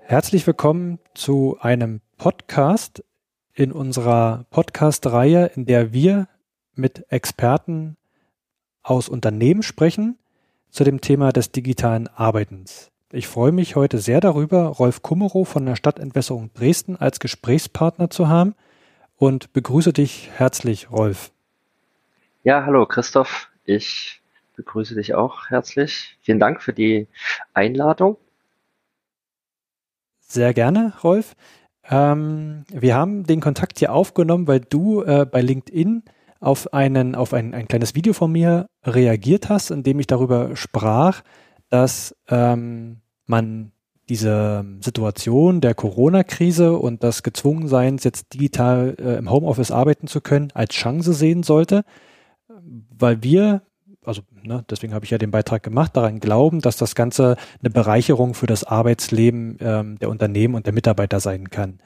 Herzlich willkommen zu einem Podcast in unserer Podcast-Reihe, in der wir mit Experten aus Unternehmen sprechen zu dem Thema des digitalen Arbeitens. Ich freue mich heute sehr darüber, Rolf Kummerow von der Stadtentwässerung Dresden als Gesprächspartner zu haben und begrüße dich herzlich, Rolf. Ja, hallo Christoph. Ich begrüße dich auch herzlich. Vielen Dank für die Einladung. Sehr gerne, Rolf. Ähm, wir haben den Kontakt hier aufgenommen, weil du äh, bei LinkedIn auf einen, auf ein, ein kleines Video von mir reagiert hast, in dem ich darüber sprach, dass ähm, man diese Situation der Corona-Krise und das Gezwungenseins, jetzt digital äh, im Homeoffice arbeiten zu können, als Chance sehen sollte, weil wir also ne, deswegen habe ich ja den Beitrag gemacht, daran glauben, dass das Ganze eine Bereicherung für das Arbeitsleben ähm, der Unternehmen und der Mitarbeiter sein kann.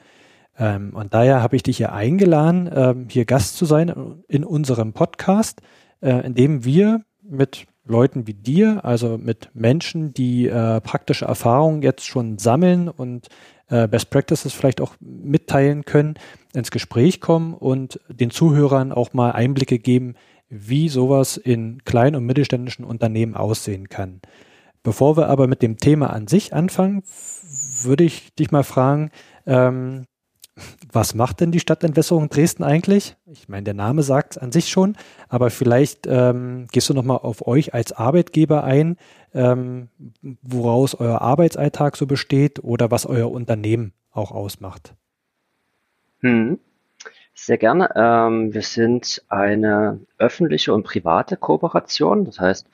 Ähm, und daher habe ich dich hier eingeladen, ähm, hier Gast zu sein in unserem Podcast, äh, in dem wir mit Leuten wie dir, also mit Menschen, die äh, praktische Erfahrungen jetzt schon sammeln und äh, Best Practices vielleicht auch mitteilen können, ins Gespräch kommen und den Zuhörern auch mal Einblicke geben, wie sowas in kleinen und mittelständischen Unternehmen aussehen kann. Bevor wir aber mit dem Thema an sich anfangen, würde ich dich mal fragen, ähm, was macht denn die Stadtentwässerung Dresden eigentlich? Ich meine, der Name sagt es an sich schon, aber vielleicht ähm, gehst du nochmal auf euch als Arbeitgeber ein, ähm, woraus euer Arbeitsalltag so besteht oder was euer Unternehmen auch ausmacht. Hm. Sehr gerne. Ähm, wir sind eine öffentliche und private Kooperation. Das heißt,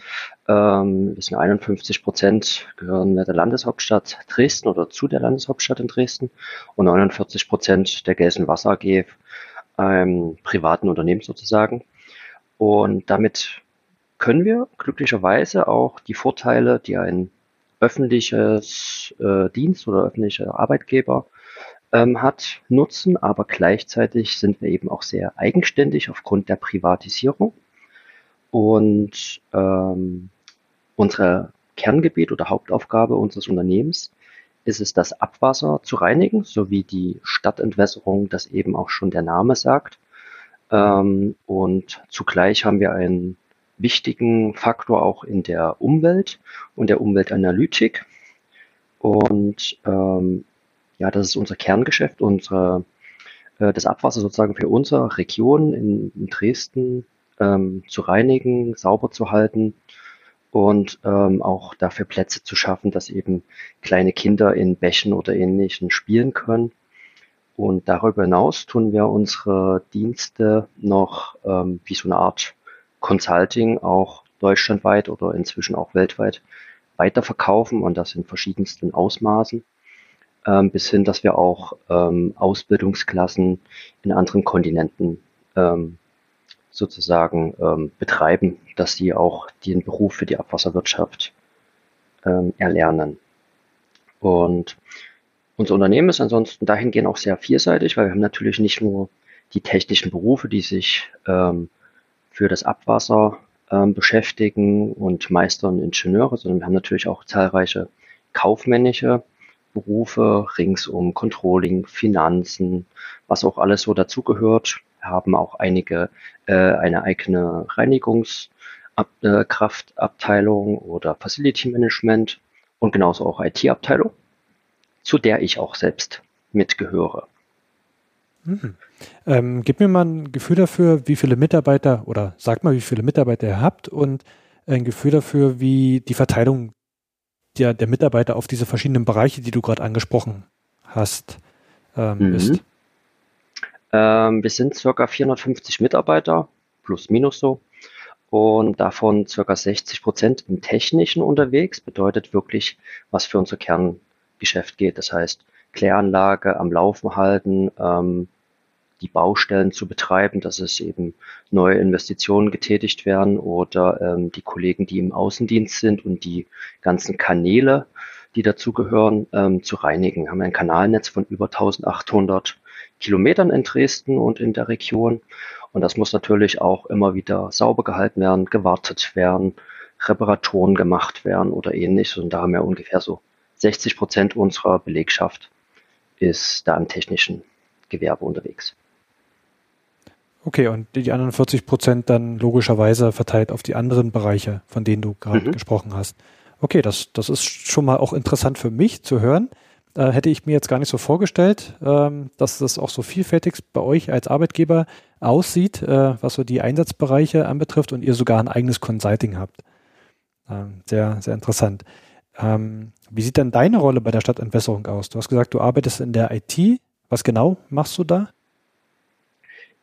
ähm, wir sind 51 Prozent gehören der Landeshauptstadt Dresden oder zu der Landeshauptstadt in Dresden und 49 Prozent der Gelsen Wasser AG, einem privaten Unternehmen sozusagen. Und damit können wir glücklicherweise auch die Vorteile, die ein öffentliches äh, Dienst oder öffentlicher Arbeitgeber ähm, hat, nutzen, aber gleichzeitig sind wir eben auch sehr eigenständig aufgrund der Privatisierung. Und ähm, unsere Kerngebiet oder Hauptaufgabe unseres Unternehmens ist es, das Abwasser zu reinigen, sowie die Stadtentwässerung, das eben auch schon der Name sagt. Ähm, und zugleich haben wir einen wichtigen Faktor auch in der Umwelt und der Umweltanalytik. Und ähm, ja, das ist unser Kerngeschäft, unsere, äh, das Abwasser sozusagen für unsere Region in, in Dresden ähm, zu reinigen, sauber zu halten und ähm, auch dafür Plätze zu schaffen, dass eben kleine Kinder in Bächen oder ähnlichen spielen können. Und darüber hinaus tun wir unsere Dienste noch ähm, wie so eine Art Consulting auch deutschlandweit oder inzwischen auch weltweit weiterverkaufen und das in verschiedensten Ausmaßen ähm, bis hin, dass wir auch ähm, Ausbildungsklassen in anderen Kontinenten ähm, sozusagen ähm, betreiben, dass sie auch den Beruf für die Abwasserwirtschaft ähm, erlernen. Und unser Unternehmen ist ansonsten dahingehend auch sehr vielseitig, weil wir haben natürlich nicht nur die technischen Berufe, die sich ähm, für das Abwasser ähm, beschäftigen und meistern Ingenieure, sondern wir haben natürlich auch zahlreiche kaufmännische Berufe rings um Controlling, Finanzen, was auch alles so dazugehört. Wir haben auch einige äh, eine eigene Reinigungskraftabteilung äh, oder Facility Management und genauso auch IT-Abteilung, zu der ich auch selbst mitgehöre. Mhm. Ähm, gib mir mal ein Gefühl dafür, wie viele Mitarbeiter oder sag mal, wie viele Mitarbeiter ihr habt und ein Gefühl dafür, wie die Verteilung der, der Mitarbeiter auf diese verschiedenen Bereiche, die du gerade angesprochen hast, ähm, mhm. ist? Ähm, wir sind circa 450 Mitarbeiter, plus minus so. Und davon circa 60 Prozent im Technischen unterwegs, bedeutet wirklich, was für unser Kerngeschäft geht. Das heißt, Kläranlage am Laufen halten, ähm, die Baustellen zu betreiben, dass es eben neue Investitionen getätigt werden oder ähm, die Kollegen, die im Außendienst sind und die ganzen Kanäle, die dazugehören, ähm, zu reinigen. Wir haben ein Kanalnetz von über 1800 Kilometern in Dresden und in der Region. Und das muss natürlich auch immer wieder sauber gehalten werden, gewartet werden, Reparaturen gemacht werden oder ähnliches. Und da haben wir ungefähr so 60 Prozent unserer Belegschaft ist da im technischen Gewerbe unterwegs. Okay, und die anderen 40 Prozent dann logischerweise verteilt auf die anderen Bereiche, von denen du gerade mhm. gesprochen hast. Okay, das, das ist schon mal auch interessant für mich zu hören. Äh, hätte ich mir jetzt gar nicht so vorgestellt, ähm, dass das auch so vielfältig bei euch als Arbeitgeber aussieht, äh, was so die Einsatzbereiche anbetrifft und ihr sogar ein eigenes Consulting habt. Ähm, sehr, sehr interessant. Ähm, wie sieht dann deine Rolle bei der Stadtentwässerung aus? Du hast gesagt, du arbeitest in der IT. Was genau machst du da?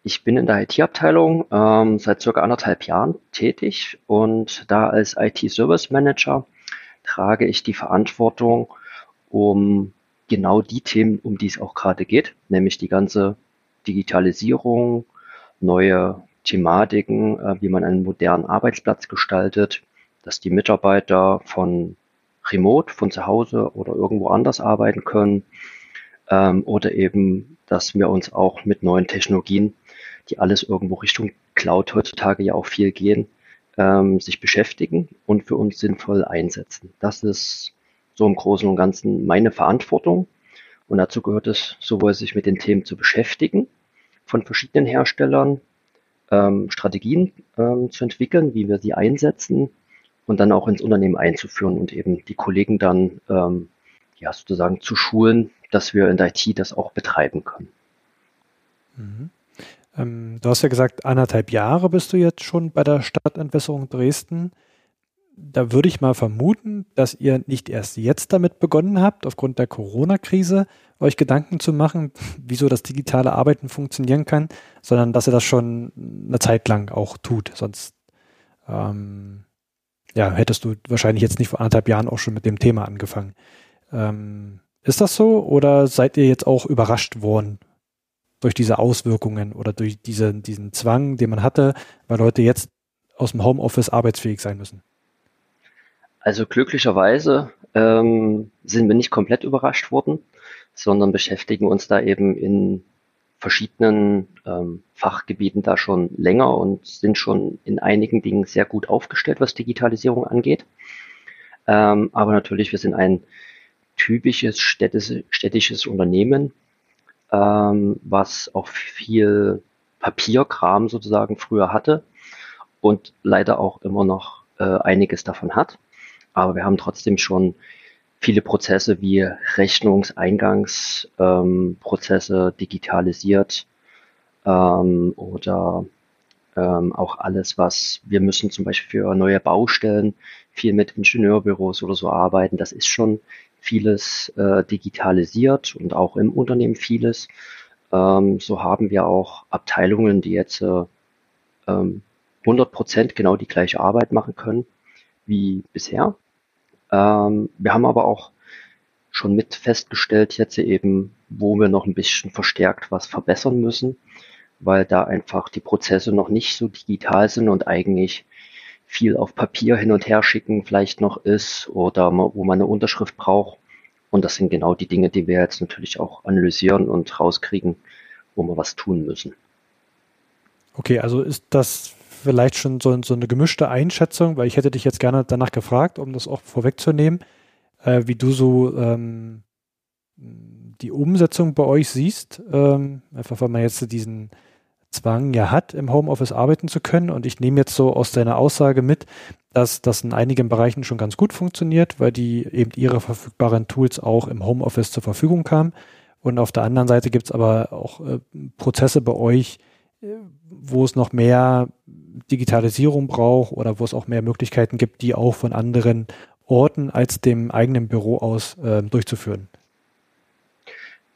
Ich bin in der IT-Abteilung ähm, seit circa anderthalb Jahren tätig und da als IT-Service Manager trage ich die Verantwortung, um genau die Themen, um die es auch gerade geht, nämlich die ganze Digitalisierung, neue Thematiken, äh, wie man einen modernen Arbeitsplatz gestaltet, dass die Mitarbeiter von remote, von zu Hause oder irgendwo anders arbeiten können ähm, oder eben, dass wir uns auch mit neuen Technologien, die alles irgendwo Richtung Cloud heutzutage ja auch viel gehen, ähm, sich beschäftigen und für uns sinnvoll einsetzen. Das ist so im Großen und Ganzen meine Verantwortung. Und dazu gehört es sowohl sich mit den Themen zu beschäftigen von verschiedenen Herstellern, ähm, Strategien ähm, zu entwickeln, wie wir sie einsetzen und dann auch ins Unternehmen einzuführen und eben die Kollegen dann ähm, ja sozusagen zu schulen, dass wir in der IT das auch betreiben können. Mhm. Ähm, du hast ja gesagt, anderthalb Jahre bist du jetzt schon bei der Stadtentwässerung Dresden da würde ich mal vermuten, dass ihr nicht erst jetzt damit begonnen habt, aufgrund der Corona-Krise euch Gedanken zu machen, wieso das digitale Arbeiten funktionieren kann, sondern dass ihr das schon eine Zeit lang auch tut. Sonst ähm, ja, hättest du wahrscheinlich jetzt nicht vor anderthalb Jahren auch schon mit dem Thema angefangen. Ähm, ist das so oder seid ihr jetzt auch überrascht worden durch diese Auswirkungen oder durch diese, diesen Zwang, den man hatte, weil Leute jetzt aus dem Homeoffice arbeitsfähig sein müssen? Also glücklicherweise ähm, sind wir nicht komplett überrascht worden, sondern beschäftigen uns da eben in verschiedenen ähm, Fachgebieten da schon länger und sind schon in einigen Dingen sehr gut aufgestellt, was Digitalisierung angeht. Ähm, aber natürlich, wir sind ein typisches städtisches, städtisches Unternehmen, ähm, was auch viel Papierkram sozusagen früher hatte und leider auch immer noch äh, einiges davon hat aber wir haben trotzdem schon viele Prozesse wie Rechnungseingangsprozesse ähm, digitalisiert ähm, oder ähm, auch alles, was wir müssen zum Beispiel für neue Baustellen viel mit Ingenieurbüros oder so arbeiten. Das ist schon vieles äh, digitalisiert und auch im Unternehmen vieles. Ähm, so haben wir auch Abteilungen, die jetzt äh, 100 ähm, Prozent genau die gleiche Arbeit machen können wie bisher. Ähm, wir haben aber auch schon mit festgestellt jetzt eben, wo wir noch ein bisschen verstärkt was verbessern müssen, weil da einfach die Prozesse noch nicht so digital sind und eigentlich viel auf Papier hin und her schicken vielleicht noch ist oder wo man eine Unterschrift braucht. Und das sind genau die Dinge, die wir jetzt natürlich auch analysieren und rauskriegen, wo wir was tun müssen. Okay, also ist das vielleicht schon so, so, eine gemischte Einschätzung, weil ich hätte dich jetzt gerne danach gefragt, um das auch vorwegzunehmen, äh, wie du so ähm, die Umsetzung bei euch siehst. Ähm, einfach weil man jetzt diesen Zwang ja hat, im Homeoffice arbeiten zu können. Und ich nehme jetzt so aus deiner Aussage mit, dass das in einigen Bereichen schon ganz gut funktioniert, weil die eben ihre verfügbaren Tools auch im Homeoffice zur Verfügung kamen. Und auf der anderen Seite gibt es aber auch äh, Prozesse bei euch, äh, wo es noch mehr Digitalisierung braucht oder wo es auch mehr Möglichkeiten gibt, die auch von anderen Orten als dem eigenen Büro aus äh, durchzuführen.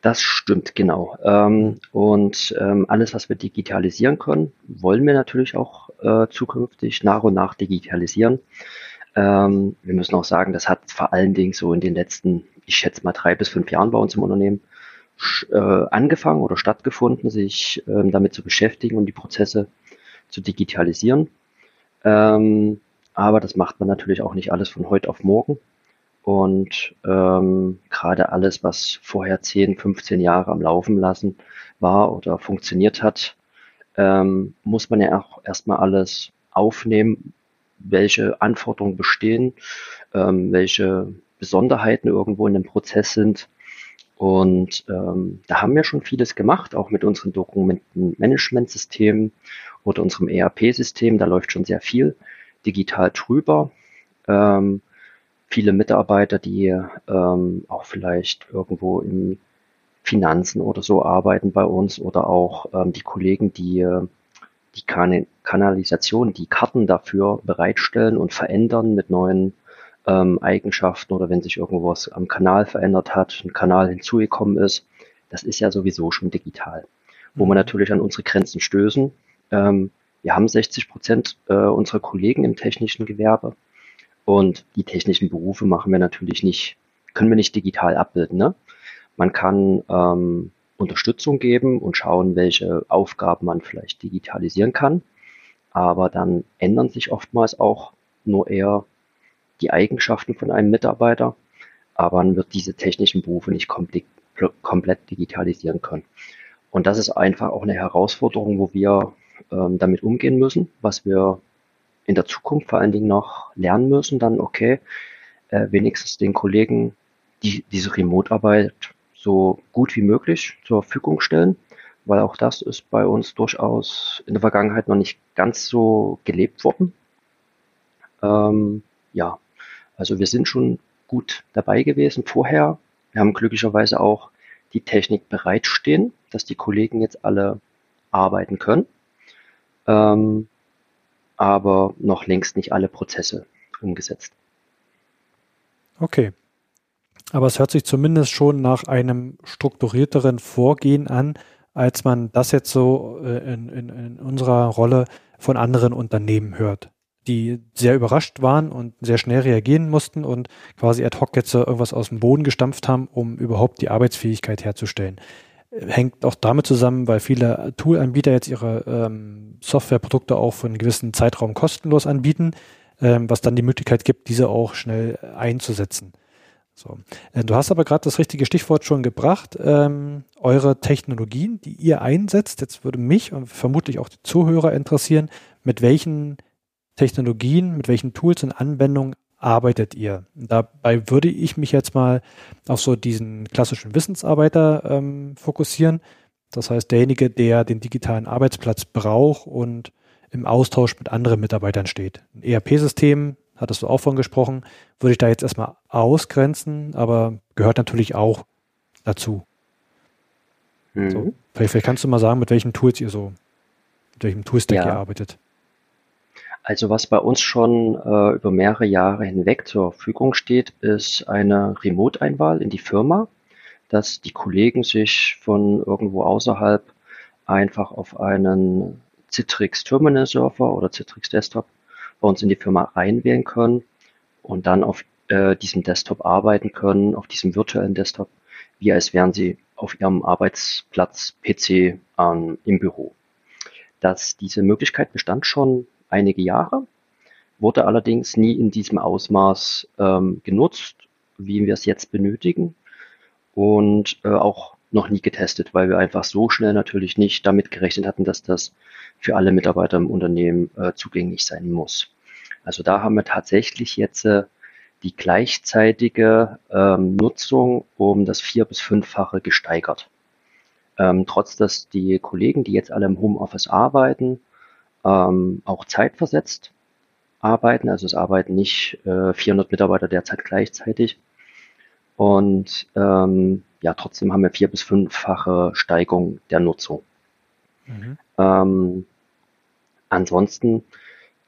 Das stimmt, genau. Ähm, und ähm, alles, was wir digitalisieren können, wollen wir natürlich auch äh, zukünftig nach und nach digitalisieren. Ähm, wir müssen auch sagen, das hat vor allen Dingen so in den letzten, ich schätze mal drei bis fünf Jahren bei uns im Unternehmen äh, angefangen oder stattgefunden, sich ähm, damit zu beschäftigen und die Prozesse zu digitalisieren. Ähm, aber das macht man natürlich auch nicht alles von heute auf morgen. Und ähm, gerade alles, was vorher 10, 15 Jahre am Laufen lassen war oder funktioniert hat, ähm, muss man ja auch erstmal alles aufnehmen, welche Anforderungen bestehen, ähm, welche Besonderheiten irgendwo in dem Prozess sind. Und ähm, da haben wir schon vieles gemacht, auch mit unseren Dokumentenmanagementsystemen oder unserem ERP-System. Da läuft schon sehr viel digital drüber. Ähm, viele Mitarbeiter, die ähm, auch vielleicht irgendwo in Finanzen oder so arbeiten bei uns oder auch ähm, die Kollegen, die die kan Kanalisation, die Karten dafür bereitstellen und verändern mit neuen ähm, Eigenschaften oder wenn sich irgendwas am Kanal verändert hat, ein Kanal hinzugekommen ist. Das ist ja sowieso schon digital. Wo wir mhm. natürlich an unsere Grenzen stößen. Ähm, wir haben 60 Prozent äh, unserer Kollegen im technischen Gewerbe und die technischen Berufe machen wir natürlich nicht, können wir nicht digital abbilden. Ne? Man kann ähm, Unterstützung geben und schauen, welche Aufgaben man vielleicht digitalisieren kann. Aber dann ändern sich oftmals auch nur eher die Eigenschaften von einem Mitarbeiter, aber man wird diese technischen Berufe nicht komplett, digitalisieren können. Und das ist einfach auch eine Herausforderung, wo wir ähm, damit umgehen müssen, was wir in der Zukunft vor allen Dingen noch lernen müssen, dann okay, äh, wenigstens den Kollegen die, diese Remote-Arbeit so gut wie möglich zur Verfügung stellen, weil auch das ist bei uns durchaus in der Vergangenheit noch nicht ganz so gelebt worden. Ähm, ja, also wir sind schon gut dabei gewesen vorher. Wir haben glücklicherweise auch die Technik bereitstehen, dass die Kollegen jetzt alle arbeiten können. Ähm, aber noch längst nicht alle Prozesse umgesetzt. Okay. Aber es hört sich zumindest schon nach einem strukturierteren Vorgehen an, als man das jetzt so äh, in, in, in unserer Rolle von anderen Unternehmen hört, die sehr überrascht waren und sehr schnell reagieren mussten und quasi ad hoc jetzt irgendwas aus dem Boden gestampft haben, um überhaupt die Arbeitsfähigkeit herzustellen. Hängt auch damit zusammen, weil viele Toolanbieter jetzt ihre ähm, Softwareprodukte auch für einen gewissen Zeitraum kostenlos anbieten, ähm, was dann die Möglichkeit gibt, diese auch schnell einzusetzen. So. Äh, du hast aber gerade das richtige Stichwort schon gebracht. Ähm, eure Technologien, die ihr einsetzt, jetzt würde mich und vermutlich auch die Zuhörer interessieren, mit welchen Technologien, mit welchen Tools und Anwendungen arbeitet ihr? Dabei würde ich mich jetzt mal auf so diesen klassischen Wissensarbeiter ähm, fokussieren. Das heißt, derjenige, der den digitalen Arbeitsplatz braucht und im Austausch mit anderen Mitarbeitern steht. Ein ERP-System hattest du auch von gesprochen, würde ich da jetzt erstmal ausgrenzen, aber gehört natürlich auch dazu. Mhm. So, vielleicht, vielleicht, kannst du mal sagen, mit welchen Tools ihr so, mit welchem Toolstack ja. ihr arbeitet. Also was bei uns schon äh, über mehrere Jahre hinweg zur Verfügung steht, ist eine Remote-Einwahl in die Firma, dass die Kollegen sich von irgendwo außerhalb einfach auf einen Citrix Terminal Server oder Citrix Desktop bei uns in die Firma reinwählen können und dann auf äh, diesem Desktop arbeiten können, auf diesem virtuellen Desktop, wie als wären sie auf ihrem Arbeitsplatz PC ähm, im Büro. Dass diese Möglichkeit bestand schon einige Jahre, wurde allerdings nie in diesem Ausmaß ähm, genutzt, wie wir es jetzt benötigen und äh, auch noch nie getestet, weil wir einfach so schnell natürlich nicht damit gerechnet hatten, dass das für alle Mitarbeiter im Unternehmen äh, zugänglich sein muss. Also da haben wir tatsächlich jetzt äh, die gleichzeitige ähm, Nutzung um das vier- bis fünffache gesteigert. Ähm, trotz dass die Kollegen, die jetzt alle im Homeoffice arbeiten, ähm, auch zeitversetzt arbeiten. Also es arbeiten nicht äh, 400 Mitarbeiter derzeit gleichzeitig. Und ähm, ja, trotzdem haben wir vier- bis fünffache Steigung der Nutzung. Mhm. Ähm, ansonsten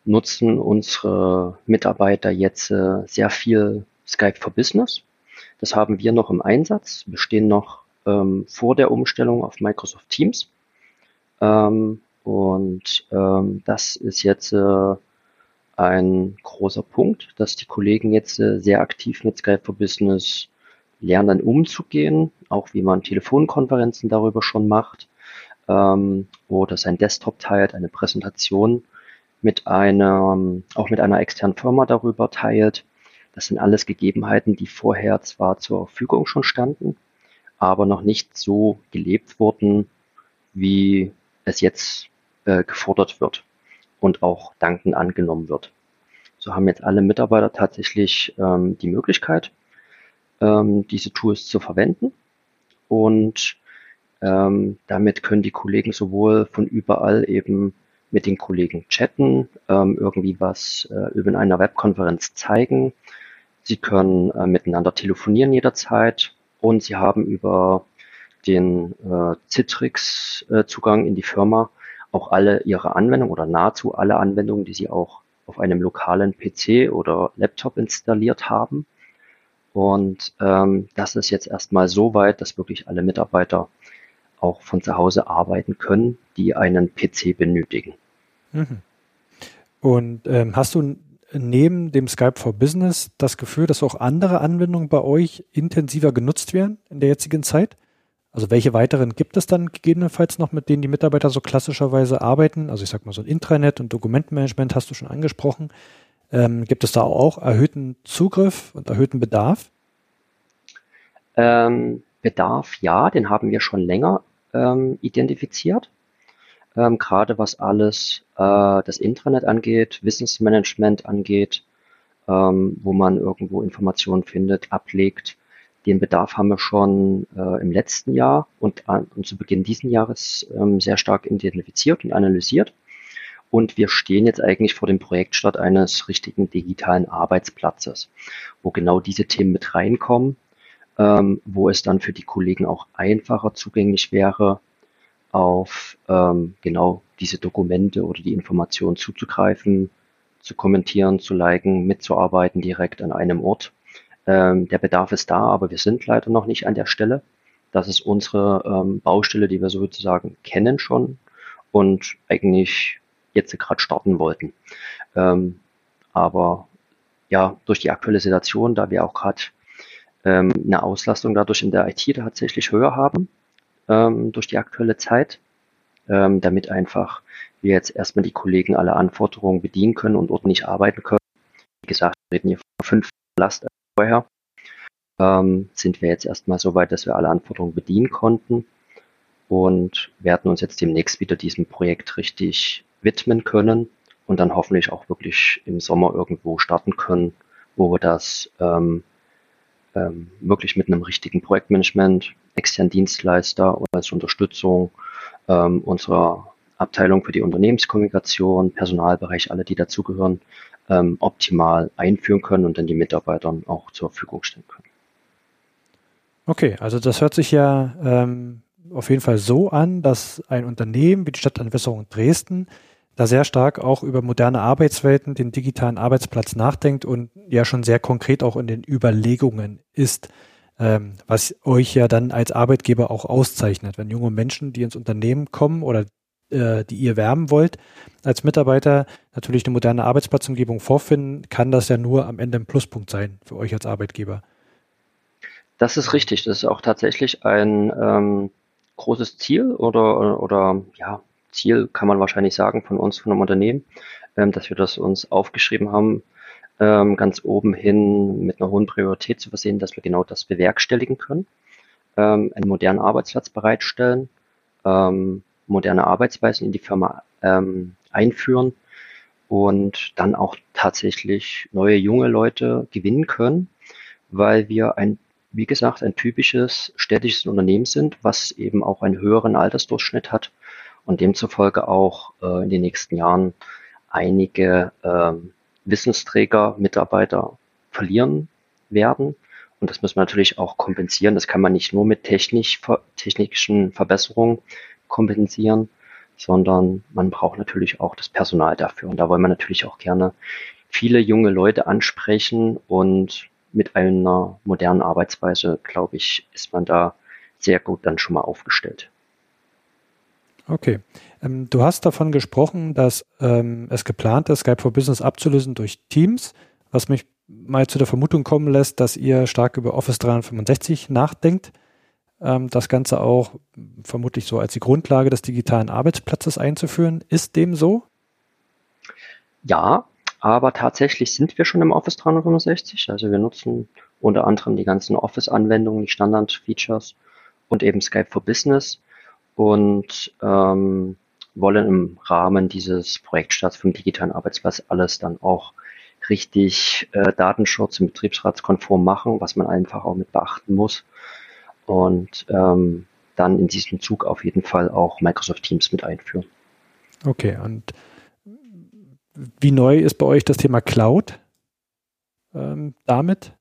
nutzen unsere Mitarbeiter jetzt äh, sehr viel Skype for Business. Das haben wir noch im Einsatz. Wir stehen noch ähm, vor der Umstellung auf Microsoft Teams. Ähm, und ähm, das ist jetzt äh, ein großer Punkt, dass die Kollegen jetzt äh, sehr aktiv mit Skype for Business lernen umzugehen, auch wie man Telefonkonferenzen darüber schon macht ähm, oder sein Desktop teilt, eine Präsentation mit einer, auch mit einer externen Firma darüber teilt. Das sind alles Gegebenheiten, die vorher zwar zur Verfügung schon standen, aber noch nicht so gelebt wurden, wie es jetzt äh, gefordert wird und auch dankend angenommen wird. So haben jetzt alle Mitarbeiter tatsächlich ähm, die Möglichkeit, ähm, diese Tools zu verwenden und ähm, damit können die Kollegen sowohl von überall eben mit den Kollegen chatten, ähm, irgendwie was äh, über einer Webkonferenz zeigen. Sie können äh, miteinander telefonieren jederzeit und sie haben über den äh, Citrix-Zugang in die Firma auch alle ihre Anwendungen oder nahezu alle Anwendungen, die sie auch auf einem lokalen PC oder Laptop installiert haben. Und ähm, das ist jetzt erstmal so weit, dass wirklich alle Mitarbeiter auch von zu Hause arbeiten können, die einen PC benötigen. Mhm. Und ähm, hast du neben dem Skype for Business das Gefühl, dass auch andere Anwendungen bei euch intensiver genutzt werden in der jetzigen Zeit? Also welche weiteren gibt es dann gegebenenfalls noch, mit denen die Mitarbeiter so klassischerweise arbeiten? Also ich sag mal so ein Intranet und Dokumentenmanagement hast du schon angesprochen. Ähm, gibt es da auch erhöhten Zugriff und erhöhten Bedarf? Ähm, Bedarf ja, den haben wir schon länger ähm, identifiziert. Ähm, Gerade was alles äh, das Intranet angeht, Wissensmanagement angeht, ähm, wo man irgendwo Informationen findet, ablegt. Den Bedarf haben wir schon äh, im letzten Jahr und, an, und zu Beginn diesen Jahres ähm, sehr stark identifiziert und analysiert. Und wir stehen jetzt eigentlich vor dem Projektstart eines richtigen digitalen Arbeitsplatzes, wo genau diese Themen mit reinkommen, ähm, wo es dann für die Kollegen auch einfacher zugänglich wäre, auf ähm, genau diese Dokumente oder die Informationen zuzugreifen, zu kommentieren, zu liken, mitzuarbeiten direkt an einem Ort. Ähm, der Bedarf ist da, aber wir sind leider noch nicht an der Stelle. Das ist unsere ähm, Baustelle, die wir sozusagen kennen schon und eigentlich jetzt gerade starten wollten. Ähm, aber ja, durch die aktuelle Situation, da wir auch gerade ähm, eine Auslastung dadurch in der IT tatsächlich höher haben, ähm, durch die aktuelle Zeit, ähm, damit einfach wir jetzt erstmal die Kollegen alle Anforderungen bedienen können und ordentlich arbeiten können. Wie gesagt, wir reden hier von fünf Last vorher. Ähm, sind wir jetzt erstmal so weit, dass wir alle Anforderungen bedienen konnten und werden uns jetzt demnächst wieder diesem Projekt richtig widmen können und dann hoffentlich auch wirklich im Sommer irgendwo starten können, wo wir das ähm, ähm, wirklich mit einem richtigen Projektmanagement, externen Dienstleister oder als Unterstützung ähm, unserer Abteilung für die Unternehmenskommunikation, Personalbereich, alle, die dazugehören, ähm, optimal einführen können und dann die Mitarbeitern auch zur Verfügung stellen können. Okay, also das hört sich ja ähm, auf jeden Fall so an, dass ein Unternehmen wie die Stadtentwässerung Dresden da sehr stark auch über moderne Arbeitswelten, den digitalen Arbeitsplatz nachdenkt und ja schon sehr konkret auch in den Überlegungen ist, ähm, was euch ja dann als Arbeitgeber auch auszeichnet. Wenn junge Menschen, die ins Unternehmen kommen oder äh, die ihr werben wollt, als Mitarbeiter natürlich eine moderne Arbeitsplatzumgebung vorfinden, kann das ja nur am Ende ein Pluspunkt sein für euch als Arbeitgeber. Das ist richtig. Das ist auch tatsächlich ein ähm, großes Ziel oder, oder ja, Ziel, kann man wahrscheinlich sagen, von uns, von einem Unternehmen, ähm, dass wir das uns aufgeschrieben haben, ähm, ganz oben hin mit einer hohen Priorität zu versehen, dass wir genau das bewerkstelligen können. Ähm, einen modernen Arbeitsplatz bereitstellen, ähm, moderne Arbeitsweisen in die Firma ähm, einführen und dann auch tatsächlich neue junge Leute gewinnen können, weil wir ein, wie gesagt, ein typisches städtisches Unternehmen sind, was eben auch einen höheren Altersdurchschnitt hat und demzufolge auch äh, in den nächsten Jahren einige äh, Wissensträger, Mitarbeiter verlieren werden. Und das muss man natürlich auch kompensieren. Das kann man nicht nur mit technisch, technischen Verbesserungen kompensieren, sondern man braucht natürlich auch das Personal dafür. Und da wollen wir natürlich auch gerne viele junge Leute ansprechen und mit einer modernen Arbeitsweise, glaube ich, ist man da sehr gut dann schon mal aufgestellt. Okay. Ähm, du hast davon gesprochen, dass ähm, es geplant ist, Skype for Business abzulösen durch Teams, was mich mal zu der Vermutung kommen lässt, dass ihr stark über Office 365 nachdenkt. Ähm, das Ganze auch vermutlich so als die Grundlage des digitalen Arbeitsplatzes einzuführen. Ist dem so? Ja, aber tatsächlich sind wir schon im Office 365. Also wir nutzen unter anderem die ganzen Office-Anwendungen, die Standard-Features und eben Skype for Business und ähm, wollen im Rahmen dieses Projektstarts vom digitalen Arbeitsplatz alles dann auch richtig äh, Datenschutz und betriebsratskonform machen, was man einfach auch mit beachten muss. Und ähm, dann in diesem Zug auf jeden Fall auch Microsoft Teams mit einführen. Okay, und wie neu ist bei euch das Thema Cloud ähm, damit?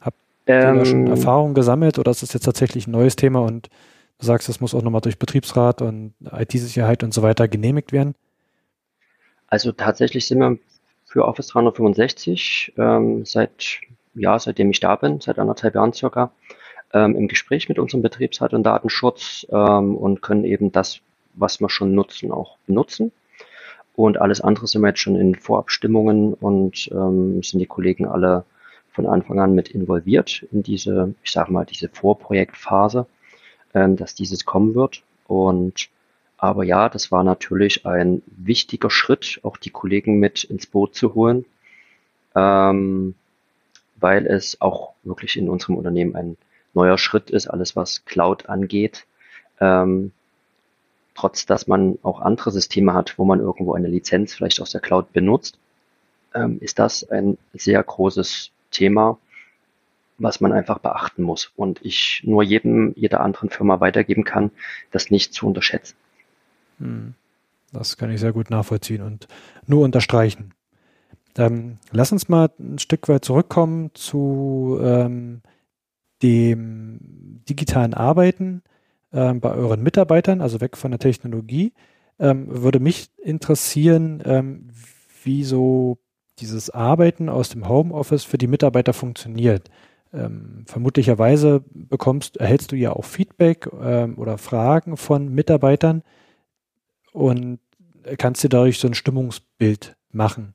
Habt ihr ähm, da schon ähm, Erfahrungen gesammelt oder ist das jetzt tatsächlich ein neues Thema und du sagst, das muss auch nochmal durch Betriebsrat und IT-Sicherheit und so weiter genehmigt werden? Also tatsächlich sind wir für Office 365 ähm, seit, ja, seitdem ich da bin, seit anderthalb Jahren circa, ähm, im Gespräch mit unserem Betriebsrat und Datenschutz ähm, und können eben das, was wir schon nutzen, auch benutzen. Und alles andere sind wir jetzt schon in Vorabstimmungen und ähm, sind die Kollegen alle von Anfang an mit involviert in diese, ich sage mal, diese Vorprojektphase, ähm, dass dieses kommen wird. Und aber ja, das war natürlich ein wichtiger Schritt, auch die Kollegen mit ins Boot zu holen, ähm, weil es auch wirklich in unserem Unternehmen ein neuer Schritt ist, alles was Cloud angeht. Ähm, trotz dass man auch andere Systeme hat, wo man irgendwo eine Lizenz vielleicht aus der Cloud benutzt, ähm, ist das ein sehr großes Thema, was man einfach beachten muss. Und ich nur jedem, jeder anderen Firma weitergeben kann, das nicht zu unterschätzen. Hm. Das kann ich sehr gut nachvollziehen und nur unterstreichen. Ähm, lass uns mal ein Stück weit zurückkommen zu ähm, dem digitalen Arbeiten ähm, bei euren Mitarbeitern, also weg von der Technologie. Ähm, würde mich interessieren, ähm, wie so dieses Arbeiten aus dem Homeoffice für die Mitarbeiter funktioniert. Ähm, vermutlicherweise bekommst, erhältst du ja auch Feedback ähm, oder Fragen von Mitarbeitern und kannst dir dadurch so ein Stimmungsbild machen.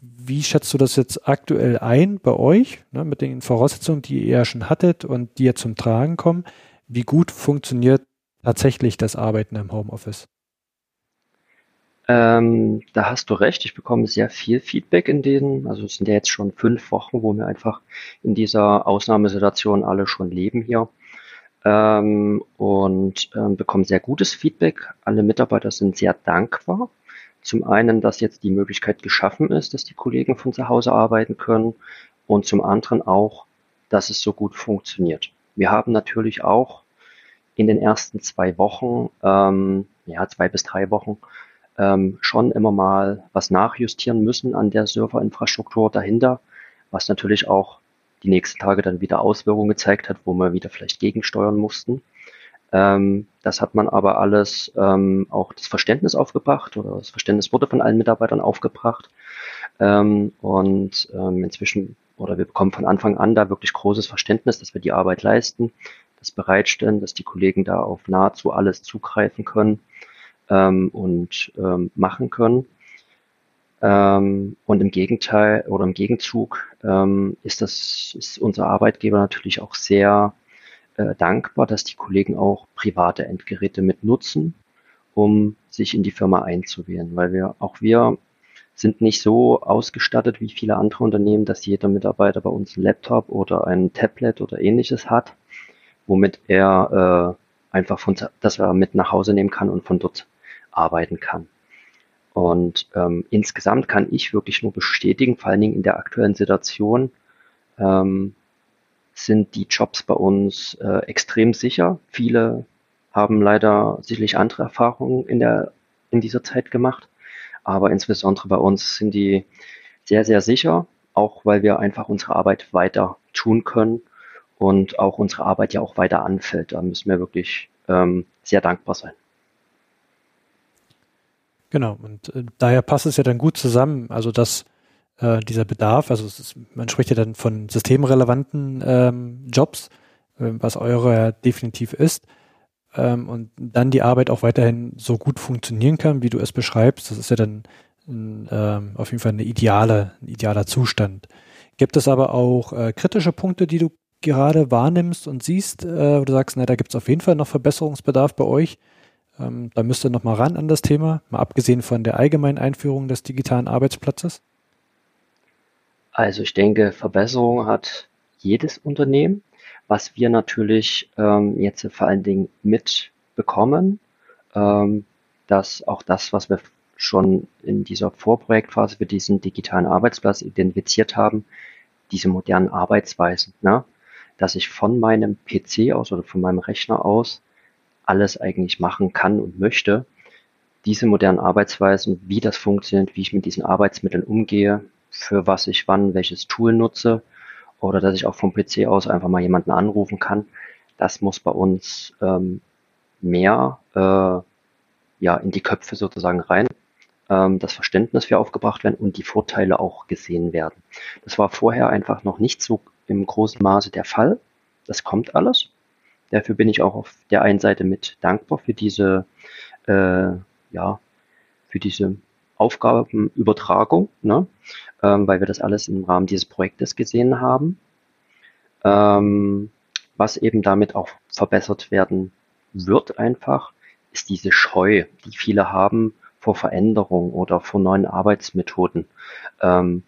Wie schätzt du das jetzt aktuell ein bei euch, ne, mit den Voraussetzungen, die ihr ja schon hattet und die jetzt zum Tragen kommen? wie gut funktioniert tatsächlich das Arbeiten im Homeoffice? Ähm, da hast du recht. Ich bekomme sehr viel Feedback in denen. Also es sind ja jetzt schon fünf Wochen, wo wir einfach in dieser Ausnahmesituation alle schon leben hier. Ähm, und ähm, bekommen sehr gutes Feedback. Alle Mitarbeiter sind sehr dankbar. Zum einen, dass jetzt die Möglichkeit geschaffen ist, dass die Kollegen von zu Hause arbeiten können. Und zum anderen auch, dass es so gut funktioniert. Wir haben natürlich auch in den ersten zwei Wochen, ähm, ja, zwei bis drei Wochen, ähm, schon immer mal was nachjustieren müssen an der Serverinfrastruktur dahinter, was natürlich auch die nächsten Tage dann wieder Auswirkungen gezeigt hat, wo wir wieder vielleicht gegensteuern mussten. Ähm, das hat man aber alles ähm, auch das Verständnis aufgebracht oder das Verständnis wurde von allen Mitarbeitern aufgebracht. Ähm, und ähm, inzwischen oder wir bekommen von Anfang an da wirklich großes Verständnis, dass wir die Arbeit leisten, das bereitstellen, dass die Kollegen da auf nahezu alles zugreifen können ähm, und ähm, machen können. Ähm, und im Gegenteil oder im Gegenzug ähm, ist das ist unser Arbeitgeber natürlich auch sehr äh, dankbar, dass die Kollegen auch private Endgeräte mit nutzen, um sich in die Firma einzuwählen, weil wir auch wir sind nicht so ausgestattet wie viele andere Unternehmen, dass jeder Mitarbeiter bei uns einen Laptop oder ein Tablet oder ähnliches hat, womit er äh, einfach von, dass er mit nach Hause nehmen kann und von dort arbeiten kann. Und ähm, insgesamt kann ich wirklich nur bestätigen, vor allen Dingen in der aktuellen Situation, ähm, sind die Jobs bei uns äh, extrem sicher. Viele haben leider sicherlich andere Erfahrungen in der in dieser Zeit gemacht. Aber insbesondere bei uns sind die sehr, sehr sicher, auch weil wir einfach unsere Arbeit weiter tun können und auch unsere Arbeit ja auch weiter anfällt. Da müssen wir wirklich ähm, sehr dankbar sein. Genau, und äh, daher passt es ja dann gut zusammen, also dass äh, dieser Bedarf, also ist, man spricht ja dann von systemrelevanten ähm, Jobs, äh, was eure definitiv ist, ähm, und dann die Arbeit auch weiterhin so gut funktionieren kann, wie du es beschreibst. Das ist ja dann ein, ähm, auf jeden Fall eine ideale, ein idealer Zustand. Gibt es aber auch äh, kritische Punkte, die du gerade wahrnimmst und siehst, äh, wo du sagst, na, da gibt es auf jeden Fall noch Verbesserungsbedarf bei euch, Ähm, da müsste noch mal ran an das Thema, mal abgesehen von der allgemeinen Einführung des digitalen Arbeitsplatzes. Also ich denke, Verbesserung hat jedes Unternehmen. Was wir natürlich ähm, jetzt vor allen Dingen mitbekommen, ähm, dass auch das, was wir schon in dieser Vorprojektphase für diesen digitalen Arbeitsplatz identifiziert haben, diese modernen Arbeitsweisen, ne? dass ich von meinem PC aus oder von meinem Rechner aus alles eigentlich machen kann und möchte. Diese modernen Arbeitsweisen, wie das funktioniert, wie ich mit diesen Arbeitsmitteln umgehe, für was ich wann welches Tool nutze oder dass ich auch vom PC aus einfach mal jemanden anrufen kann, das muss bei uns ähm, mehr äh, ja in die Köpfe sozusagen rein, ähm, das Verständnis für aufgebracht werden und die Vorteile auch gesehen werden. Das war vorher einfach noch nicht so im großen Maße der Fall. Das kommt alles. Dafür bin ich auch auf der einen Seite mit dankbar für diese, äh, ja, für diese Aufgabenübertragung, ne? ähm, weil wir das alles im Rahmen dieses Projektes gesehen haben. Ähm, was eben damit auch verbessert werden wird einfach, ist diese Scheu, die viele haben vor Veränderung oder vor neuen Arbeitsmethoden. Ähm,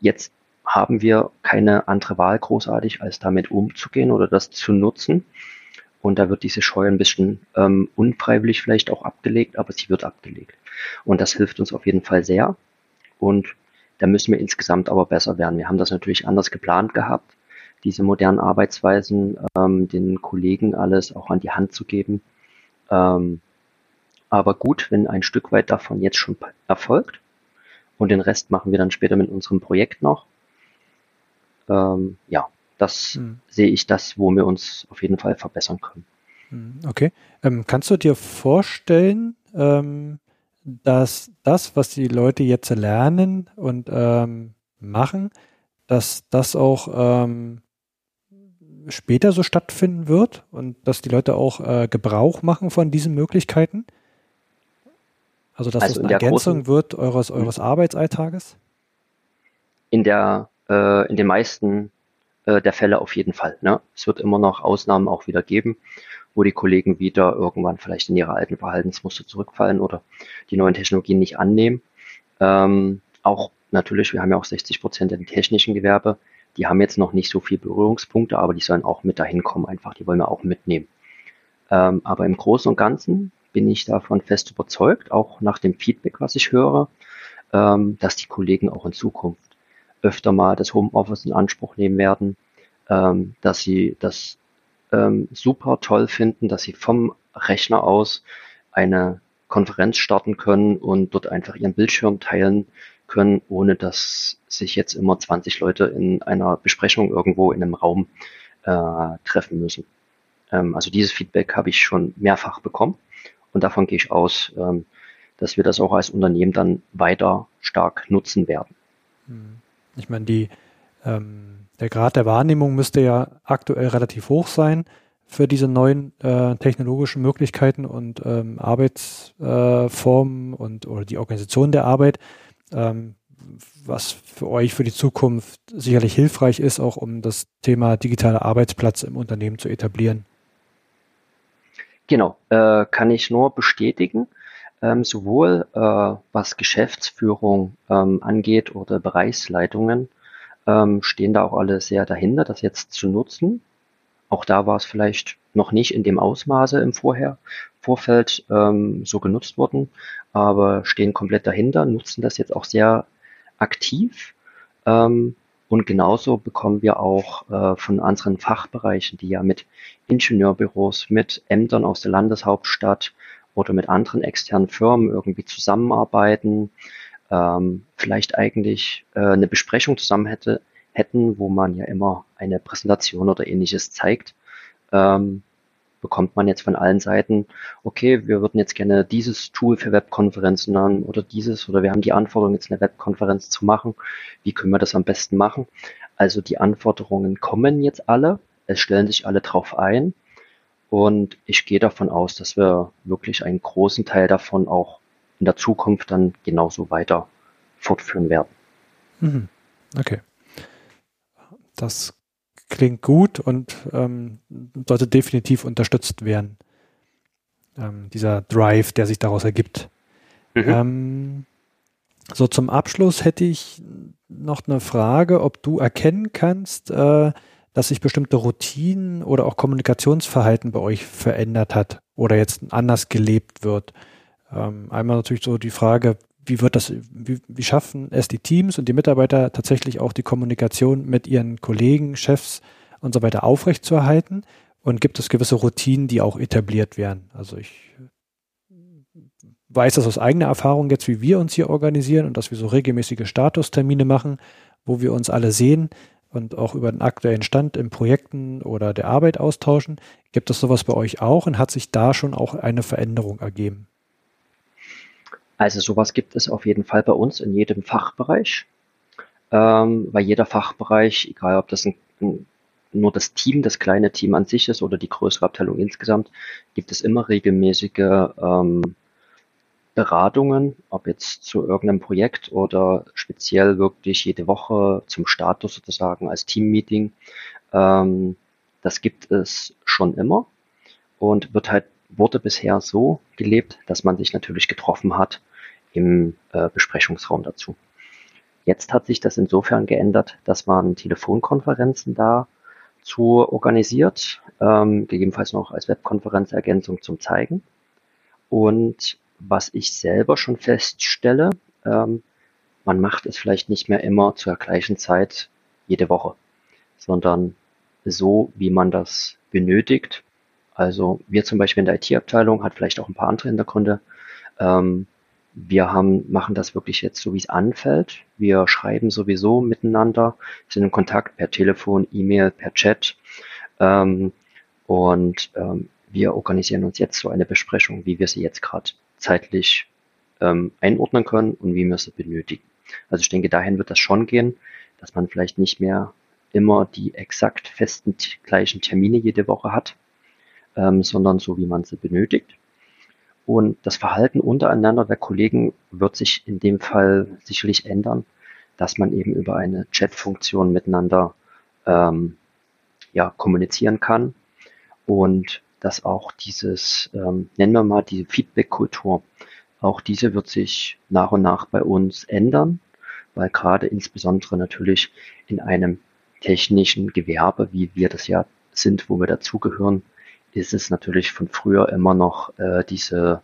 jetzt haben wir keine andere Wahl großartig, als damit umzugehen oder das zu nutzen. Und da wird diese Scheu ein bisschen ähm, unfreiwillig vielleicht auch abgelegt, aber sie wird abgelegt. Und das hilft uns auf jeden Fall sehr. Und da müssen wir insgesamt aber besser werden. Wir haben das natürlich anders geplant gehabt, diese modernen Arbeitsweisen ähm, den Kollegen alles auch an die Hand zu geben. Ähm, aber gut, wenn ein Stück weit davon jetzt schon erfolgt und den Rest machen wir dann später mit unserem Projekt noch. Ähm, ja, das hm. sehe ich das, wo wir uns auf jeden Fall verbessern können. Hm, okay. Ähm, kannst du dir vorstellen, ähm, dass das, was die Leute jetzt lernen und ähm, machen, dass das auch ähm, später so stattfinden wird und dass die Leute auch äh, Gebrauch machen von diesen Möglichkeiten? Also dass also es eine Ergänzung wird eures, eures Arbeitsalltages? In der, äh, in den meisten äh, der Fälle auf jeden Fall. Ne? Es wird immer noch Ausnahmen auch wieder geben, wo die Kollegen wieder irgendwann vielleicht in ihre alten Verhaltensmuster zurückfallen oder die neuen Technologien nicht annehmen. Ähm, auch natürlich, wir haben ja auch 60 Prozent im technischen Gewerbe, die haben jetzt noch nicht so viel Berührungspunkte, aber die sollen auch mit dahin kommen, einfach, die wollen wir auch mitnehmen. Ähm, aber im Großen und Ganzen bin ich davon fest überzeugt, auch nach dem Feedback, was ich höre, ähm, dass die Kollegen auch in Zukunft öfter mal das Homeoffice in Anspruch nehmen werden, ähm, dass sie das ähm, super toll finden, dass sie vom Rechner aus eine Konferenz starten können und dort einfach ihren Bildschirm teilen können, ohne dass sich jetzt immer 20 Leute in einer Besprechung irgendwo in einem Raum äh, treffen müssen. Ähm, also dieses Feedback habe ich schon mehrfach bekommen und davon gehe ich aus, ähm, dass wir das auch als Unternehmen dann weiter stark nutzen werden. Hm. Ich meine, die, ähm, der Grad der Wahrnehmung müsste ja aktuell relativ hoch sein für diese neuen äh, technologischen Möglichkeiten und ähm, Arbeitsformen äh, und oder die Organisation der Arbeit ähm, was für euch für die Zukunft sicherlich hilfreich ist, auch um das Thema digitaler Arbeitsplatz im Unternehmen zu etablieren. Genau, äh, kann ich nur bestätigen. Ähm, sowohl äh, was Geschäftsführung ähm, angeht oder Bereichsleitungen, ähm, stehen da auch alle sehr dahinter, das jetzt zu nutzen. Auch da war es vielleicht noch nicht in dem Ausmaße im Vorher, Vorfeld ähm, so genutzt worden, aber stehen komplett dahinter, nutzen das jetzt auch sehr aktiv. Ähm, und genauso bekommen wir auch äh, von anderen Fachbereichen, die ja mit Ingenieurbüros, mit Ämtern aus der Landeshauptstadt oder mit anderen externen Firmen irgendwie zusammenarbeiten, ähm, vielleicht eigentlich äh, eine Besprechung zusammen hätte, hätten, wo man ja immer eine Präsentation oder ähnliches zeigt. Ähm, bekommt man jetzt von allen Seiten, okay, wir würden jetzt gerne dieses Tool für Webkonferenzen haben oder dieses oder wir haben die Anforderung, jetzt eine Webkonferenz zu machen. Wie können wir das am besten machen? Also die Anforderungen kommen jetzt alle, es stellen sich alle drauf ein und ich gehe davon aus, dass wir wirklich einen großen Teil davon auch in der Zukunft dann genauso weiter fortführen werden. Mhm. Okay. Das klingt gut und ähm, sollte definitiv unterstützt werden. ähm, dieser Drive, der sich daraus ergibt. Mhm. Ähm, so zum Abschluss hätte ich noch eine Frage, ob du erkennen kannst, äh, dass sich bestimmte Routinen oder auch Kommunikationsverhalten bei euch verändert hat oder jetzt anders gelebt wird. Ähm, einmal natürlich so die Frage, wie wird das, wie, wie schaffen es die Teams und die Mitarbeiter tatsächlich auch die Kommunikation mit ihren Kollegen, Chefs und so weiter aufrechtzuerhalten? Und gibt es gewisse Routinen, die auch etabliert werden? Also ich weiß das aus eigener Erfahrung jetzt, wie wir uns hier organisieren und dass wir so regelmäßige Statustermine machen, wo wir uns alle sehen und auch über den aktuellen Stand in Projekten oder der Arbeit austauschen. Gibt es sowas bei euch auch und hat sich da schon auch eine Veränderung ergeben? Also sowas gibt es auf jeden Fall bei uns in jedem Fachbereich, ähm, weil jeder Fachbereich, egal ob das ein, ein, nur das Team, das kleine Team an sich ist oder die größere Abteilung insgesamt, gibt es immer regelmäßige ähm, Beratungen, ob jetzt zu irgendeinem Projekt oder speziell wirklich jede Woche zum Status sozusagen als Teammeeting. Ähm, das gibt es schon immer und wird halt wurde bisher so gelebt, dass man sich natürlich getroffen hat im äh, Besprechungsraum dazu. Jetzt hat sich das insofern geändert, dass man Telefonkonferenzen da zu organisiert, ähm, gegebenenfalls noch als Webkonferenzergänzung zum Zeigen. Und was ich selber schon feststelle, ähm, man macht es vielleicht nicht mehr immer zur gleichen Zeit jede Woche, sondern so, wie man das benötigt. Also wir zum Beispiel in der IT-Abteilung hat vielleicht auch ein paar andere Hintergründe. Ähm, wir haben, machen das wirklich jetzt so, wie es anfällt. Wir schreiben sowieso miteinander, sind in Kontakt per Telefon, E-Mail, per Chat. Ähm, und ähm, wir organisieren uns jetzt so eine Besprechung, wie wir sie jetzt gerade zeitlich ähm, einordnen können und wie wir sie benötigen. Also ich denke, dahin wird das schon gehen, dass man vielleicht nicht mehr immer die exakt festen gleichen Termine jede Woche hat, ähm, sondern so, wie man sie benötigt. Und das Verhalten untereinander der Kollegen wird sich in dem Fall sicherlich ändern, dass man eben über eine Chat-Funktion miteinander ähm, ja, kommunizieren kann und dass auch dieses, ähm, nennen wir mal die Feedback-Kultur, auch diese wird sich nach und nach bei uns ändern, weil gerade insbesondere natürlich in einem technischen Gewerbe, wie wir das ja sind, wo wir dazugehören, ist es natürlich von früher immer noch äh, diese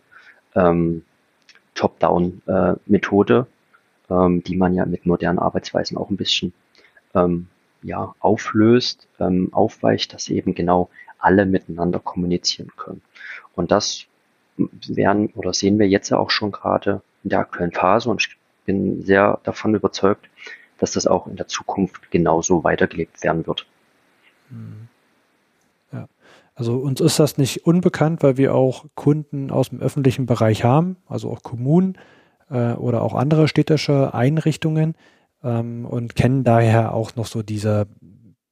ähm, Top-Down-Methode, äh, ähm, die man ja mit modernen Arbeitsweisen auch ein bisschen ähm, ja, auflöst, ähm, aufweicht, dass eben genau alle miteinander kommunizieren können. Und das werden oder sehen wir jetzt ja auch schon gerade in der aktuellen Phase und ich bin sehr davon überzeugt, dass das auch in der Zukunft genauso weitergelebt werden wird. Mhm. Ja, also uns ist das nicht unbekannt, weil wir auch Kunden aus dem öffentlichen Bereich haben, also auch Kommunen äh, oder auch andere städtische Einrichtungen ähm, und kennen daher auch noch so diese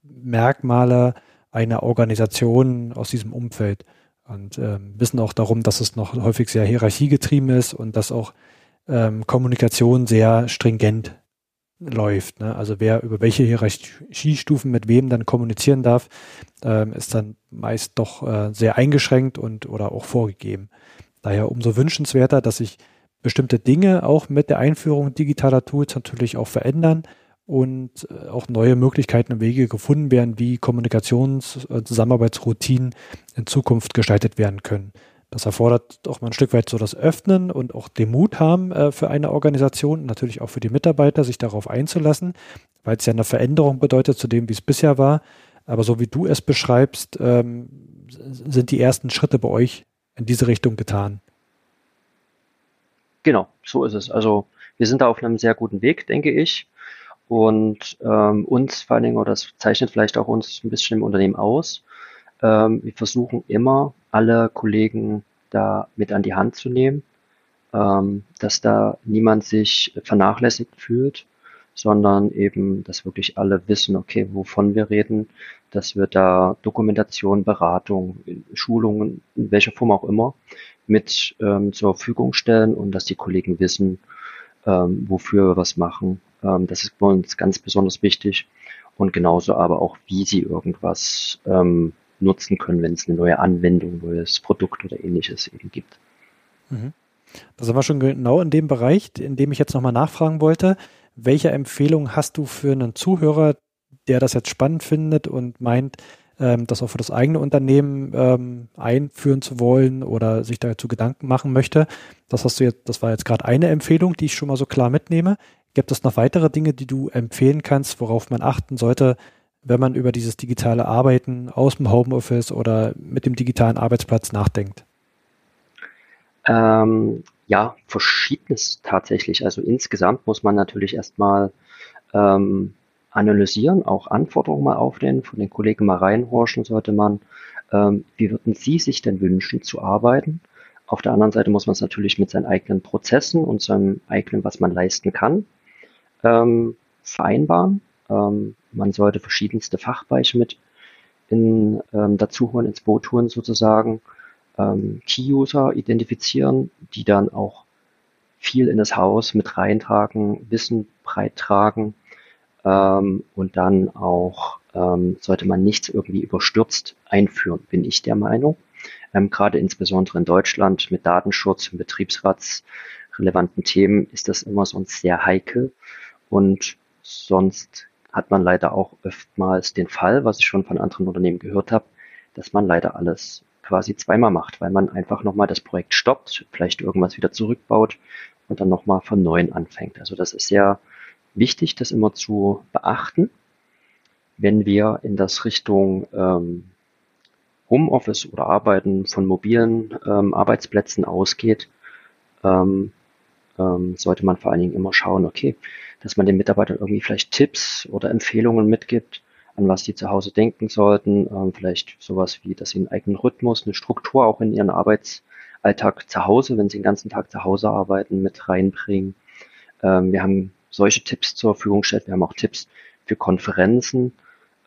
Merkmale, einer Organisation aus diesem Umfeld und ähm, wissen auch darum, dass es noch häufig sehr hierarchiegetrieben ist und dass auch ähm, Kommunikation sehr stringent läuft. Ne? Also wer über welche Hierarchiestufen mit wem dann kommunizieren darf, ähm, ist dann meist doch äh, sehr eingeschränkt und oder auch vorgegeben. Daher umso wünschenswerter, dass sich bestimmte Dinge auch mit der Einführung digitaler Tools natürlich auch verändern und äh, auch neue Möglichkeiten und Wege gefunden werden, wie Kommunikations- und Zusammenarbeitsroutinen in Zukunft gestaltet werden können. Das erfordert auch mal ein Stück weit so das Öffnen und auch den Mut haben äh, für eine Organisation natürlich auch für die Mitarbeiter, sich darauf einzulassen, weil es ja eine Veränderung bedeutet zu dem, wie es bisher war. Aber so wie du es beschreibst, ähm, sind die ersten Schritte bei euch in diese Richtung getan. Genau, so ist es. Also wir sind da auf einem sehr guten Weg, denke ich. Und ähm, uns vor allen Dingen, oder das zeichnet vielleicht auch uns ein bisschen im Unternehmen aus, ähm, wir versuchen immer, alle Kollegen da mit an die Hand zu nehmen, ähm, dass da niemand sich vernachlässigt fühlt, sondern eben, dass wirklich alle wissen, okay, wovon wir reden, dass wir da Dokumentation, Beratung, Schulungen, in welcher Form auch immer, mit ähm, zur Verfügung stellen und dass die Kollegen wissen, ähm, wofür wir was machen ähm, das ist bei uns ganz besonders wichtig. Und genauso aber auch, wie sie irgendwas ähm, nutzen können, wenn es eine neue Anwendung, neues Produkt oder ähnliches eben gibt. Mhm. Da sind wir schon genau in dem Bereich, in dem ich jetzt nochmal nachfragen wollte. Welche Empfehlung hast du für einen Zuhörer, der das jetzt spannend findet und meint, ähm, das auch für das eigene Unternehmen ähm, einführen zu wollen oder sich dazu Gedanken machen möchte? Das hast du jetzt, das war jetzt gerade eine Empfehlung, die ich schon mal so klar mitnehme. Gibt es noch weitere Dinge, die du empfehlen kannst, worauf man achten sollte, wenn man über dieses digitale Arbeiten aus dem Homeoffice oder mit dem digitalen Arbeitsplatz nachdenkt? Ähm, ja, verschiedenes tatsächlich. Also insgesamt muss man natürlich erstmal ähm, analysieren, auch Anforderungen mal aufnehmen, von den Kollegen mal reinhorchen sollte man. Ähm, wie würden Sie sich denn wünschen zu arbeiten? Auf der anderen Seite muss man es natürlich mit seinen eigenen Prozessen und seinem eigenen, was man leisten kann, ähm, vereinbaren. Ähm, man sollte verschiedenste Fachbereiche mit in, ähm, dazu holen, ins Boot holen sozusagen ähm, Key-User identifizieren, die dann auch viel in das Haus mit reintragen, Wissen breittragen ähm, und dann auch ähm, sollte man nichts irgendwie überstürzt einführen, bin ich der Meinung. Ähm, Gerade insbesondere in Deutschland mit Datenschutz und betriebsratsrelevanten Themen ist das immer sonst sehr heikel und sonst hat man leider auch oftmals den Fall, was ich schon von anderen Unternehmen gehört habe, dass man leider alles quasi zweimal macht, weil man einfach nochmal das Projekt stoppt, vielleicht irgendwas wieder zurückbaut und dann nochmal von neuem anfängt. Also das ist sehr wichtig, das immer zu beachten, wenn wir in das Richtung ähm, Homeoffice oder Arbeiten von mobilen ähm, Arbeitsplätzen ausgeht, ähm, ähm, sollte man vor allen Dingen immer schauen, okay, dass man den Mitarbeitern irgendwie vielleicht Tipps oder Empfehlungen mitgibt, an was die zu Hause denken sollten. Ähm, vielleicht sowas wie, dass sie einen eigenen Rhythmus, eine Struktur auch in ihren Arbeitsalltag zu Hause, wenn sie den ganzen Tag zu Hause arbeiten, mit reinbringen. Ähm, wir haben solche Tipps zur Verfügung gestellt. Wir haben auch Tipps für Konferenzen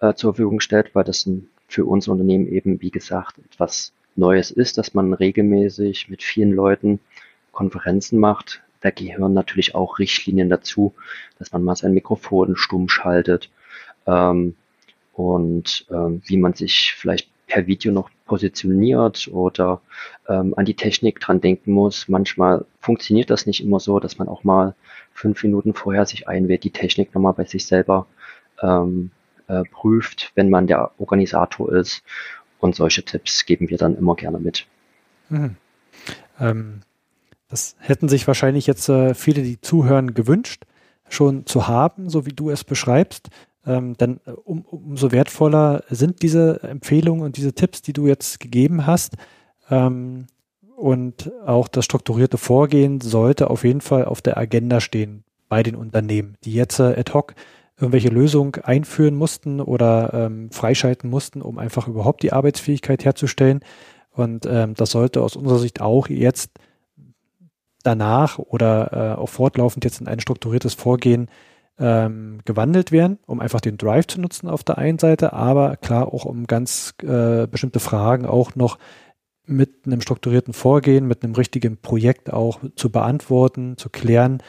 äh, zur Verfügung gestellt, weil das für unser Unternehmen eben, wie gesagt, etwas Neues ist, dass man regelmäßig mit vielen Leuten Konferenzen macht. Da gehören natürlich auch Richtlinien dazu, dass man mal sein Mikrofon stumm schaltet, ähm, und ähm, wie man sich vielleicht per Video noch positioniert oder ähm, an die Technik dran denken muss. Manchmal funktioniert das nicht immer so, dass man auch mal fünf Minuten vorher sich einwählt, die Technik nochmal bei sich selber ähm, äh, prüft, wenn man der Organisator ist. Und solche Tipps geben wir dann immer gerne mit. Mhm. Ähm, das hätten sich wahrscheinlich jetzt äh, viele, die zuhören, gewünscht, schon zu haben, so wie du es beschreibst ähm, dann äh, um, umso wertvoller sind diese Empfehlungen und diese Tipps, die du jetzt gegeben hast. Ähm, und auch das strukturierte Vorgehen sollte auf jeden Fall auf der Agenda stehen bei den Unternehmen, die jetzt äh, ad hoc irgendwelche Lösungen einführen mussten oder ähm, freischalten mussten, um einfach überhaupt die Arbeitsfähigkeit herzustellen. Und ähm, das sollte aus unserer Sicht auch jetzt danach oder äh, auch fortlaufend jetzt in ein strukturiertes Vorgehen ähm, gewandelt werden, um einfach den Drive zu nutzen auf der einen Seite, aber klar auch um ganz äh, bestimmte Fragen auch noch mit einem strukturierten Vorgehen, mit einem richtigen Projekt auch zu beantworten, zu klären,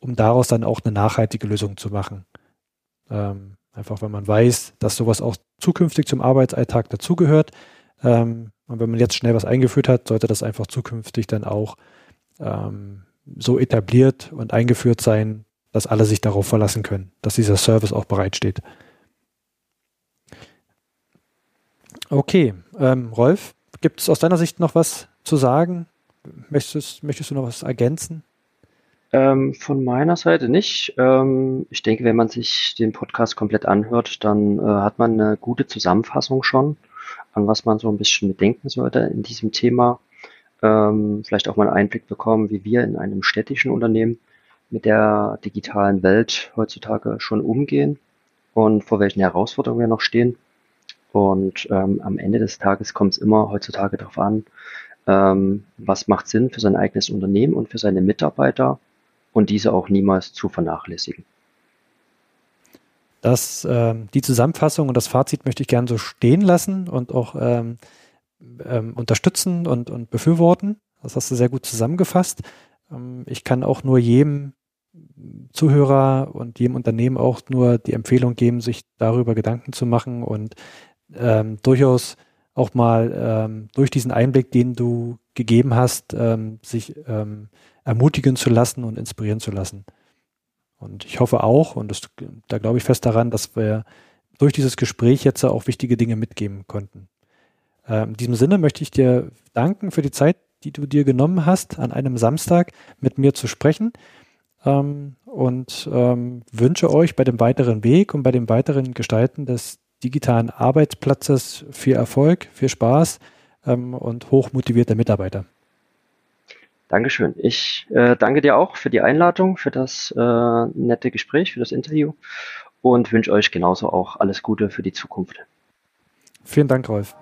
um daraus dann auch eine nachhaltige Lösung zu machen. Ähm, einfach, wenn man weiß, dass sowas auch zukünftig zum Arbeitsalltag dazugehört. Ähm, und wenn man jetzt schnell was eingeführt hat, sollte das einfach zukünftig dann auch ähm, so etabliert und eingeführt sein, dass alle sich darauf verlassen können, dass dieser Service auch bereitsteht. Okay, ähm, Rolf, gibt es aus deiner Sicht noch was zu sagen? Möchtest, möchtest du noch was ergänzen? Ähm, von meiner Seite nicht. Ähm, ich denke, wenn man sich den Podcast komplett anhört, dann äh, hat man eine gute Zusammenfassung schon, an was man so ein bisschen bedenken sollte in diesem Thema. Ähm, vielleicht auch mal einen Einblick bekommen, wie wir in einem städtischen Unternehmen mit der digitalen Welt heutzutage schon umgehen und vor welchen Herausforderungen wir noch stehen. Und ähm, am Ende des Tages kommt es immer heutzutage darauf an, ähm, was macht Sinn für sein eigenes Unternehmen und für seine Mitarbeiter und diese auch niemals zu vernachlässigen. Das, äh, die Zusammenfassung und das Fazit möchte ich gerne so stehen lassen und auch ähm, ähm, unterstützen und, und befürworten. Das hast du sehr gut zusammengefasst. Ähm, ich kann auch nur jedem Zuhörer und jedem Unternehmen auch nur die Empfehlung geben, sich darüber Gedanken zu machen und ähm, durchaus auch mal ähm, durch diesen Einblick, den du gegeben hast, ähm, sich ähm, ermutigen zu lassen und inspirieren zu lassen. Und ich hoffe auch, und das, da glaube ich fest daran, dass wir durch dieses Gespräch jetzt auch wichtige Dinge mitgeben konnten. Äh, in diesem Sinne möchte ich dir danken für die Zeit, die du dir genommen hast, an einem Samstag mit mir zu sprechen. Ähm, und ähm, wünsche euch bei dem weiteren Weg und bei dem weiteren Gestalten des digitalen Arbeitsplatzes viel Erfolg, viel Spaß ähm, und hochmotivierte Mitarbeiter. Dankeschön. Ich äh, danke dir auch für die Einladung, für das äh, nette Gespräch, für das Interview und wünsche euch genauso auch alles Gute für die Zukunft. Vielen Dank, Rolf.